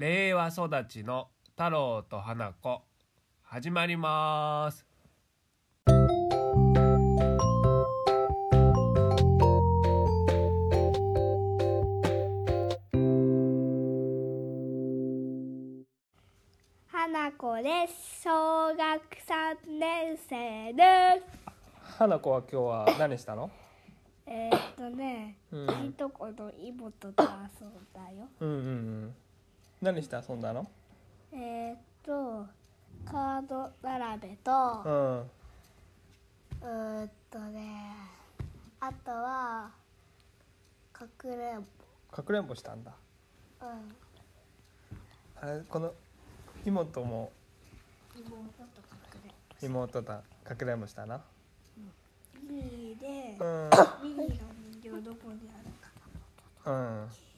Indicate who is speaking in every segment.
Speaker 1: 令和育ちの太郎と花子始まります
Speaker 2: 花子です。小学三年生です。
Speaker 1: 花子は今日は何したの？
Speaker 2: えー、っとね、
Speaker 1: うん
Speaker 2: いとこの妹と遊んだよ。
Speaker 1: うんうんうん何して遊んだの？
Speaker 2: えー、っと、カード並べと、
Speaker 1: うん
Speaker 2: うーんとね、あとは、かくれんぼ。
Speaker 1: かくれんぼしたんだ。
Speaker 2: うん。
Speaker 1: あれこの妹も？
Speaker 2: 妹とかくれん
Speaker 1: 妹とかくれんぼしたな
Speaker 2: ぼ。ミニーで、
Speaker 1: うん。
Speaker 2: ミニーの人形どこにあるか
Speaker 1: うん。はい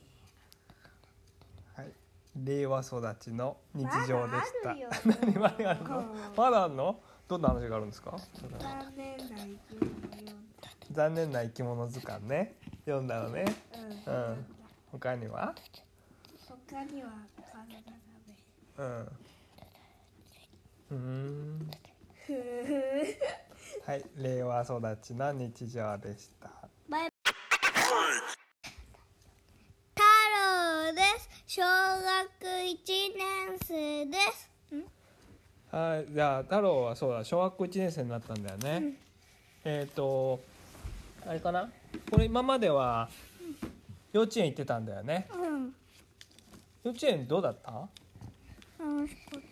Speaker 1: 令和育ちの日常でした。何まだ あるの？
Speaker 2: うん。
Speaker 1: まだあるの？どんな話があるんですか？
Speaker 2: 残念な生き物。
Speaker 1: 残念な生き物図鑑ね。読んだのね。
Speaker 2: うん。
Speaker 1: うん。他には？
Speaker 2: 他にはカード並べ。
Speaker 1: うん。うーんはい。令和育ちの日常でした
Speaker 2: 1年生です。
Speaker 1: はい、じゃあ太郎はそうだ小学校1年生になったんだよね、うん、えっ、ー、とあれかな？これ今までは幼稚園行ってたんだよね、
Speaker 2: うん、
Speaker 1: 幼稚園どうだった？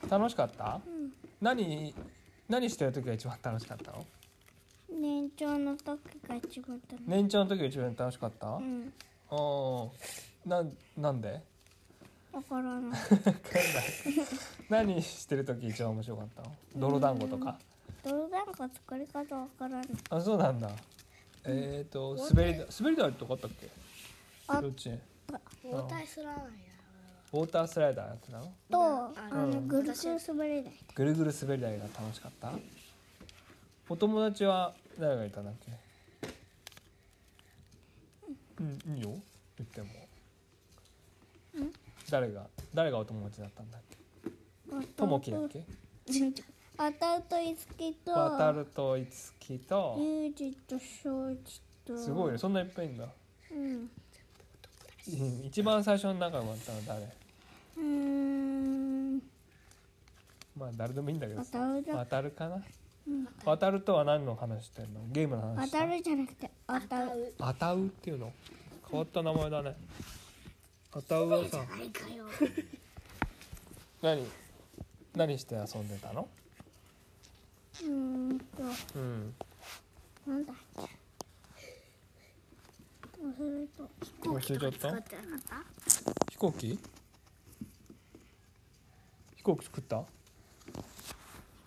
Speaker 2: 楽しかっ
Speaker 1: た。かった、う
Speaker 2: ん、
Speaker 1: 何何してる時が一番楽しかったの？
Speaker 2: 年長の時が一番楽しかった。
Speaker 1: 年長の時が一番楽しかった？
Speaker 2: うん。
Speaker 1: ああなんで？
Speaker 2: わからない。
Speaker 1: 何してる時一番面白かったの？泥団子とか。
Speaker 2: 泥団子作り方わからない。
Speaker 1: あそうなんだ。えっ、と滑りだ滑り台とかあったっけ？
Speaker 2: あ
Speaker 1: 幼稚園
Speaker 2: 包帯すらない
Speaker 1: ウォータースライダーやってたの？
Speaker 2: と、あの、
Speaker 1: うん。
Speaker 2: ぐるぐる滑り台。
Speaker 1: ぐるぐる滑り台が楽しかった？お友達は誰がいたんだっけ？うんいいよ。言っても誰が誰がお友達だったんだっけ？ともきだっけ？
Speaker 2: あたるといつきと。
Speaker 1: 渡るといつきと
Speaker 2: ゆうじとしょうじと。
Speaker 1: すごいねそんないっぱいいんだ。
Speaker 2: うん。
Speaker 1: うん一番最初に仲良かったの誰？
Speaker 2: うーん。
Speaker 1: まあ誰でもいいんだけどさ。
Speaker 2: 渡る
Speaker 1: かな？
Speaker 2: うん。
Speaker 1: 渡るとは何の話してんの？ゲームの話し
Speaker 2: た？るじゃなくて当たる。
Speaker 1: あたうっていうの？変わった名前だねあたうはさ
Speaker 2: いかよ。
Speaker 1: 何何して遊んでたの？
Speaker 2: うーんと。
Speaker 1: うん。
Speaker 2: なんだっけ。忘れた。
Speaker 1: 忘れちゃった？
Speaker 2: なかった？
Speaker 1: 飛行機？飛行機作った？
Speaker 2: 飛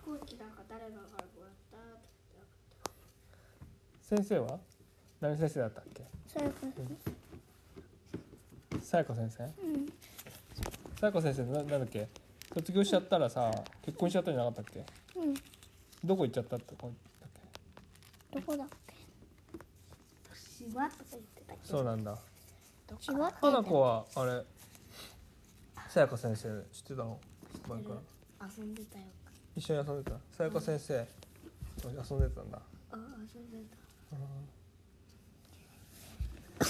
Speaker 2: 行機なんか誰がもらった
Speaker 1: 先生は？何先生だったっけ？
Speaker 2: そういうこ
Speaker 1: さやか先生？
Speaker 2: とうん。
Speaker 1: さやか先生ななんだっけ？卒業しちゃったらさ結婚しちゃったんじゃなかったっけ？
Speaker 2: うん。
Speaker 1: どこ行っちゃったってこだっけ？
Speaker 2: どこだっけ？島とか言ってたけ
Speaker 1: そうなんだ。
Speaker 2: 島って
Speaker 1: 花子はあれさやか先生知ってたの？前から。
Speaker 2: 遊んでたよ。
Speaker 1: 一緒に遊んでた？さやか先生遊んでたんだ。
Speaker 2: あ遊んで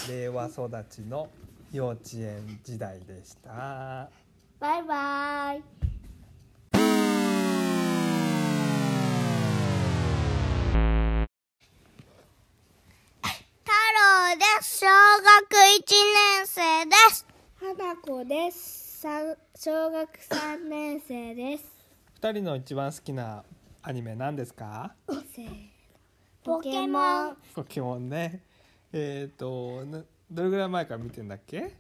Speaker 1: 令和育ちの幼稚園時代でした。
Speaker 2: たバイバイ。太郎です。小学一年生です。花子です。三小学三年生です。
Speaker 1: 二人の一番好きなアニメ何ですか？
Speaker 2: ポケモン。
Speaker 1: ポケモンね。えっ、となどれぐらい前から見てんだっけ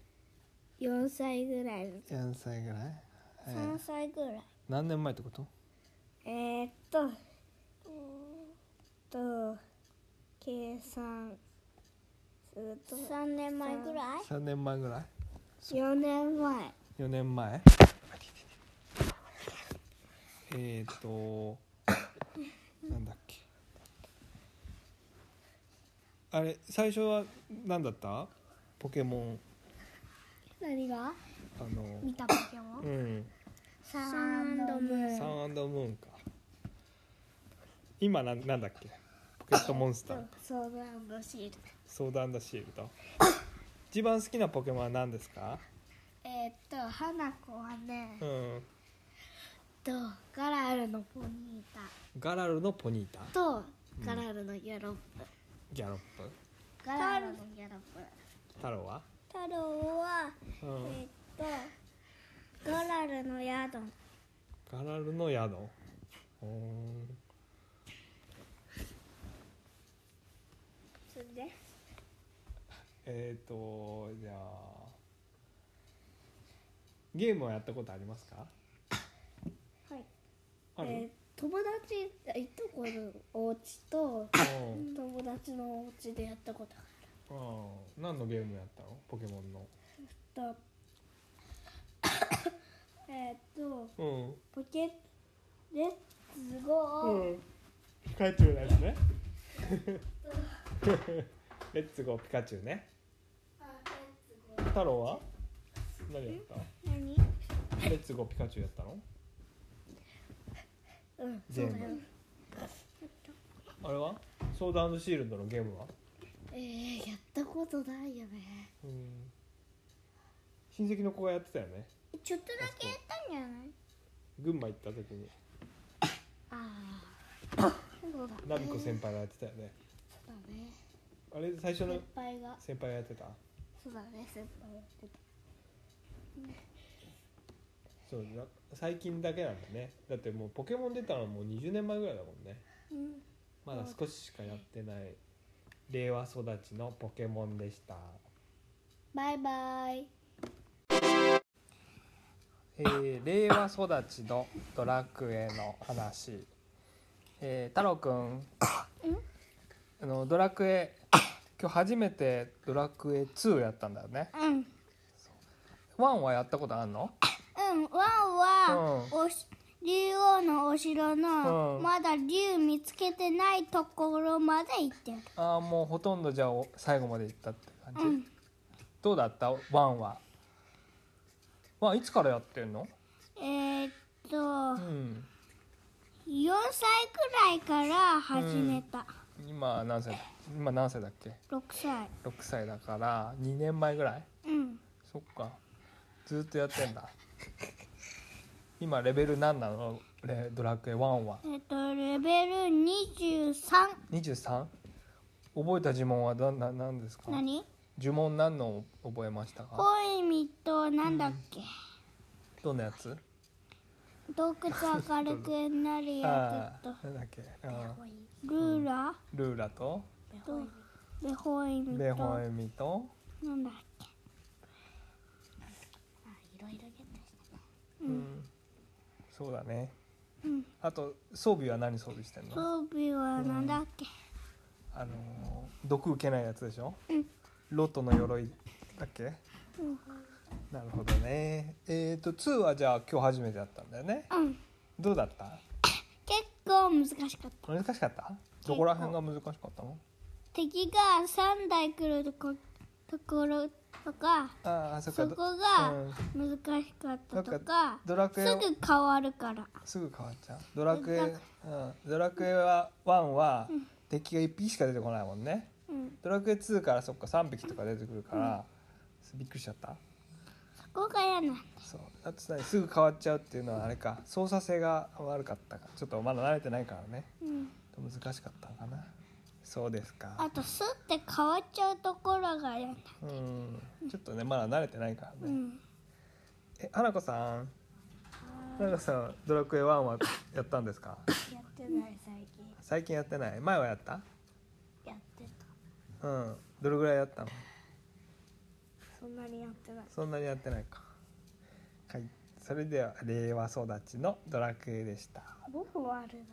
Speaker 2: ？4歳ぐらいの
Speaker 1: 4歳ぐらい、えー。
Speaker 2: 3歳ぐらい。
Speaker 1: 何年前ってこと？
Speaker 2: えー、っとうーんと計算すると。3年前ぐらい
Speaker 1: ？3年前ぐらい
Speaker 2: ？4年前。
Speaker 1: 4年前？えっ、と なんだっけ？あれ最初は何だった？ポケモン。
Speaker 2: 何が？
Speaker 1: あの
Speaker 2: 見たポケモン？
Speaker 1: うん。
Speaker 2: サンドムーン。
Speaker 1: サンムーンか。今なんなんだっけ？ポケットモンスター。
Speaker 2: ソードアンドシール。
Speaker 1: ソードアンドシールド。一番好きなポケモンは何ですか？
Speaker 2: えー、っと花子はね
Speaker 1: うん。
Speaker 2: とガラルのポニータ。
Speaker 1: ガラルのポニータ？
Speaker 2: とガラルのギャロップ、
Speaker 1: ギャロップ？
Speaker 2: ガラルのギャロップ。
Speaker 1: 太郎は？
Speaker 2: 太郎は
Speaker 1: うん。
Speaker 2: えーっとガラルの宿。
Speaker 1: ガラルの宿？うー。ん
Speaker 2: それで？
Speaker 1: えっ、ー、とじゃあゲームはやったことありますか？
Speaker 2: はい。
Speaker 1: ある、
Speaker 2: えー友達いとこのお家と
Speaker 1: うん。
Speaker 2: 友達のお家でやったことあ
Speaker 1: うん何のゲームやったの？ポケモンの。
Speaker 2: るとえーっと
Speaker 1: うん。
Speaker 2: ポケレッツゴー、
Speaker 1: うん。ピカチュウのやつね。レッツゴーピカチュウね。
Speaker 2: あレッツゴー。
Speaker 1: 太郎は？何やった？
Speaker 2: 何？
Speaker 1: レッツゴーピカチュウやったの？
Speaker 2: うん
Speaker 1: ゲーム
Speaker 2: そうだよ。
Speaker 1: あれは？ソードシールドのゲームは？
Speaker 2: えー、やったことないよね。
Speaker 1: うん。親戚の子がやってたよね。
Speaker 2: ちょっとだけやったんじゃない？
Speaker 1: 群馬行った時に。
Speaker 2: ああそうだね
Speaker 1: ナビコ先輩がやってたよね。
Speaker 2: そうだね。
Speaker 1: あれ最初の
Speaker 2: 先輩が。
Speaker 1: 先輩がやってた？
Speaker 2: そうだね先輩やってた
Speaker 1: そうだ最近だけなんだね。だってもうポケモン出たのもう20年前ぐらいだもんね。
Speaker 2: うん。
Speaker 1: まだ少ししかやってない令和育ちのポケモンでした。
Speaker 2: バイバイ。
Speaker 1: えー令和育ちのドラクエの話、えー、太郎くん。あのドラクエ今日初めてドラクエ2やったんだよね。
Speaker 2: うん。う。ん
Speaker 1: 1はやったことあるの？
Speaker 2: は、
Speaker 1: うん。
Speaker 2: おし竜王のお城の、
Speaker 1: うん。
Speaker 2: まだ竜見つけてないところまで行ってる。
Speaker 1: ああもうほとんどじゃあお最後までいったって感じ、
Speaker 2: うん。
Speaker 1: どうだった？1は1いつからやってんの？
Speaker 2: えー、っと
Speaker 1: うん。
Speaker 2: 4歳くらいから始めた、
Speaker 1: 今何歳今何歳だっけ
Speaker 2: ？6歳。
Speaker 1: 6歳だから2年前ぐらい？
Speaker 2: うん。
Speaker 1: そっか。ずっとやってんだ 今レベル何なの？レドラクエ1は。
Speaker 2: えーっとレベル23
Speaker 1: 23? 覚えた呪文はどんな何ですか？
Speaker 2: 何？
Speaker 1: 呪文何の覚えましたか？
Speaker 2: ホイミとなんだっけ、
Speaker 1: どんなやつ？
Speaker 2: 洞窟明るくなるやつと。
Speaker 1: なんだっけ？
Speaker 2: ルーラ
Speaker 1: ルーラと？
Speaker 2: とベホイミと
Speaker 1: ベホエミと
Speaker 2: なんだっけ？あいろいろゲットした
Speaker 1: うんそうだね。
Speaker 2: うん。
Speaker 1: あと装備は何装備してんの？
Speaker 2: 装備はなんだっけ、
Speaker 1: あのー毒受けないやつでしょ？
Speaker 2: うん。
Speaker 1: ロトの鎧だっけ？
Speaker 2: うん。
Speaker 1: なるほどね。えっ、と2はじゃあ今日初めてだったんだよね？
Speaker 2: うん、
Speaker 1: どうだった？
Speaker 2: 結構難しかった。
Speaker 1: 難しかった？どこら辺が難しかったの？
Speaker 2: 敵が3台来るとこところとか
Speaker 1: ああそ
Speaker 2: そこ
Speaker 1: ど
Speaker 2: が
Speaker 1: うん。
Speaker 2: 難しかったとか
Speaker 1: ドラクエ
Speaker 2: すぐ変わるから。
Speaker 1: すぐ変わっちゃう。ドラクエ、
Speaker 2: な
Speaker 1: うん。ん、ドラクエは1は敵が1匹しか出てこないもんね。
Speaker 2: うん。
Speaker 1: ドラクエ2からそっか3匹とか出てくるから、びっくりしちゃった。
Speaker 2: そこが嫌な
Speaker 1: そう。あとさすぐ変わっちゃうっていうのはあれか。操作性が悪かったか。ちょっとまだ慣れてないからね。
Speaker 2: うん。
Speaker 1: 難しかったのかなそうですか。
Speaker 2: あとスって変わっちゃうところが嫌だ
Speaker 1: うん。ちょっとねまだ慣れてないからね、
Speaker 2: うん。
Speaker 1: え花子さん。花子さんドラクエ1はやったんですか？
Speaker 2: やってない最近。
Speaker 1: 最近やってない。前はやった？
Speaker 2: やって
Speaker 1: うん。どれぐらいやったの？
Speaker 2: たそんなにやってない。
Speaker 1: そんなにやってないか。はい。それでは令和育ちのドラクエでした。
Speaker 2: もう終わるの？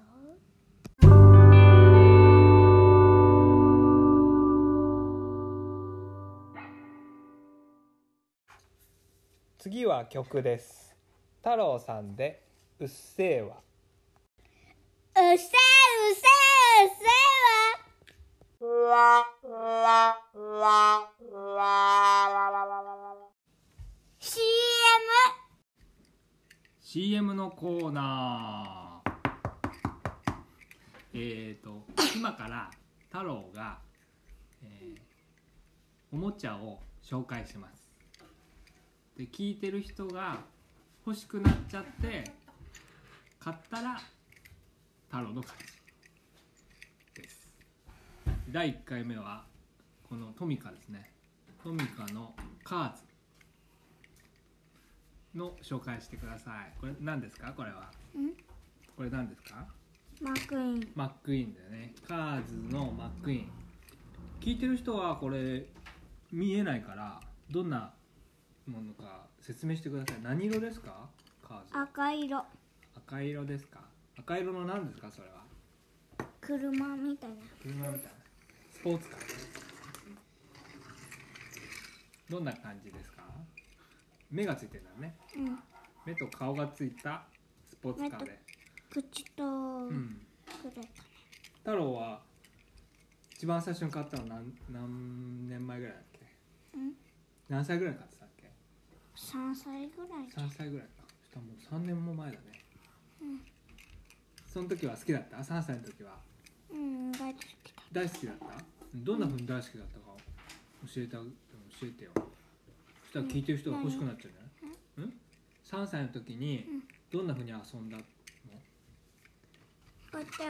Speaker 1: 次は曲です。太郎さんでうっせぇわ。
Speaker 2: うせうせうせは CM
Speaker 1: CM のコーナー。えっ、と今から太郎が、えーおもちゃを紹介しますで聞いてる人が欲しくなっちゃって買ったら太郎の勝ちです。第1回目はこのトミカですね。トミカのカーズの紹介してください。これ何ですか？これは。
Speaker 2: ん？
Speaker 1: これ何ですか？
Speaker 2: マクイーン。
Speaker 1: マックイーンだよね。カーズのマックイーン。聞いてる人はこれ見えないからどんなものか説明してください。何色ですか？カーズ。
Speaker 2: 赤色。
Speaker 1: 赤色ですか？赤色の何ですか？それは。
Speaker 2: 車みたいな。
Speaker 1: 車みたいな。スポーツカー。どんな感じですか？目がついてるんだね。
Speaker 2: うん。
Speaker 1: 目と顔がついたスポーツカーで。
Speaker 2: 口と
Speaker 1: うん。
Speaker 2: くらいか
Speaker 1: 太郎は一番最初に買ったの何何年前ぐらいだっけ？
Speaker 2: うん。
Speaker 1: 何歳ぐらい買ってた？
Speaker 2: 3歳ぐらい
Speaker 1: 3歳ぐらいか。そしたらもう3年も前だね。
Speaker 2: うん。
Speaker 1: その時は好きだった？3歳の時は？
Speaker 2: うん大好きだ
Speaker 1: 大好きだった？どんなふうに大好きだったか教えてあげ教えてよ。そしたら聞いてる人が欲しくなっちゃうんじゃない？うん。3歳の時にどんなふうに遊んだの？
Speaker 2: こうやって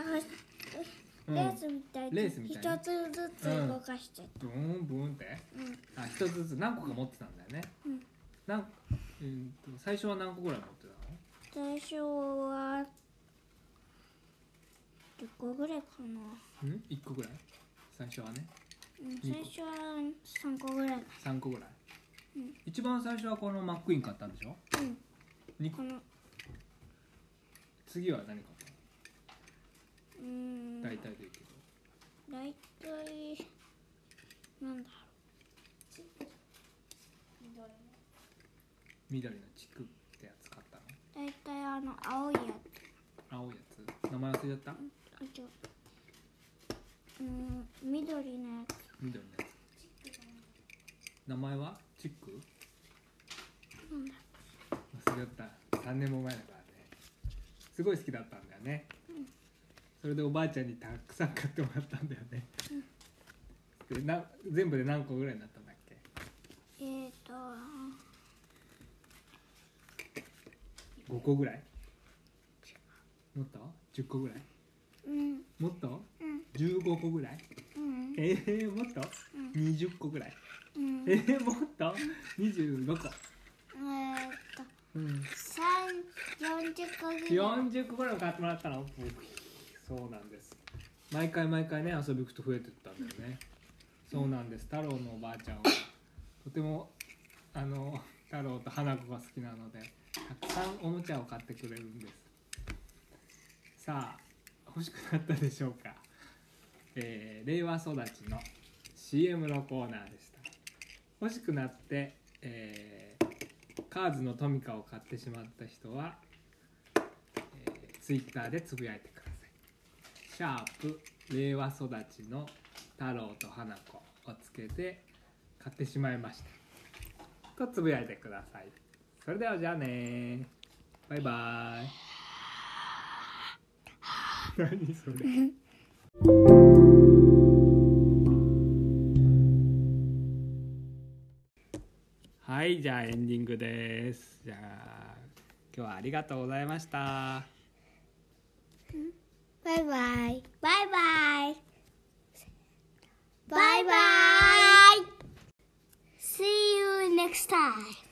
Speaker 2: レースみたいに一つずつ動かして
Speaker 1: ブーンブーンって？
Speaker 2: うん。
Speaker 1: あ一つずつ何個か持ってたんだよね、
Speaker 2: うん
Speaker 1: なんうんと最初は何個ぐらい持ってたの？
Speaker 2: 最初は10個ぐらいかな。
Speaker 1: うん？1個ぐらい？最初はね。
Speaker 2: うん最初は3個ぐらい。
Speaker 1: 3個ぐらい、
Speaker 2: うん。
Speaker 1: 一番最初はこのマックイーン買ったんでしょ？
Speaker 2: うん。この。
Speaker 1: 次は何買っ
Speaker 2: うん。
Speaker 1: たの大体でいいけど
Speaker 2: 大体なんだろ
Speaker 1: 緑のチクってやつ買ったの？
Speaker 2: う大体あの青いやつ。
Speaker 1: 青いやつ名前忘れちゃった？
Speaker 2: ううん緑のやつ。
Speaker 1: 緑のやつ。名前は？チック？忘れちゃった。3年も前だからね。すごい好きだったんだよね、それでおばあちゃんにたくさん買ってもらったんだよね、でな全部で何個ぐらいになったんだっけ？
Speaker 2: えーと
Speaker 1: 5個ぐらい？もっと10個ぐらい？
Speaker 2: うん。
Speaker 1: もっと
Speaker 2: うん。
Speaker 1: 15個ぐらい？
Speaker 2: うん。
Speaker 1: えー、もっと20個ぐらい？
Speaker 2: うん。
Speaker 1: えー、もっと25個？
Speaker 2: えーと
Speaker 1: うん。
Speaker 2: 3 40個ぐらい。
Speaker 1: 40個ぐらい買ってもらったの？そうなんです。毎回毎回ね遊び行くと増えてったんだよね。そうなんです。太郎のおばあちゃんは。とてもあの太郎と花子が好きなのでたくさんおもちゃを買ってくれるんですさあ欲しくなったでしょうか、えー令和育ちの CM のコーナーでした欲しくなって、えーカーズのトミカを買ってしまった人はえー、ツイッターでつぶやいてください。シャープ令和育ちの太郎と花子をつけて買ってしまいました。とつぶやいてください。それではじゃあねバイバイ。何それ。はい、じゃあエンディングです。じゃあ今日はありがとうございました。
Speaker 2: バイバイバイバイバイバイ See you next time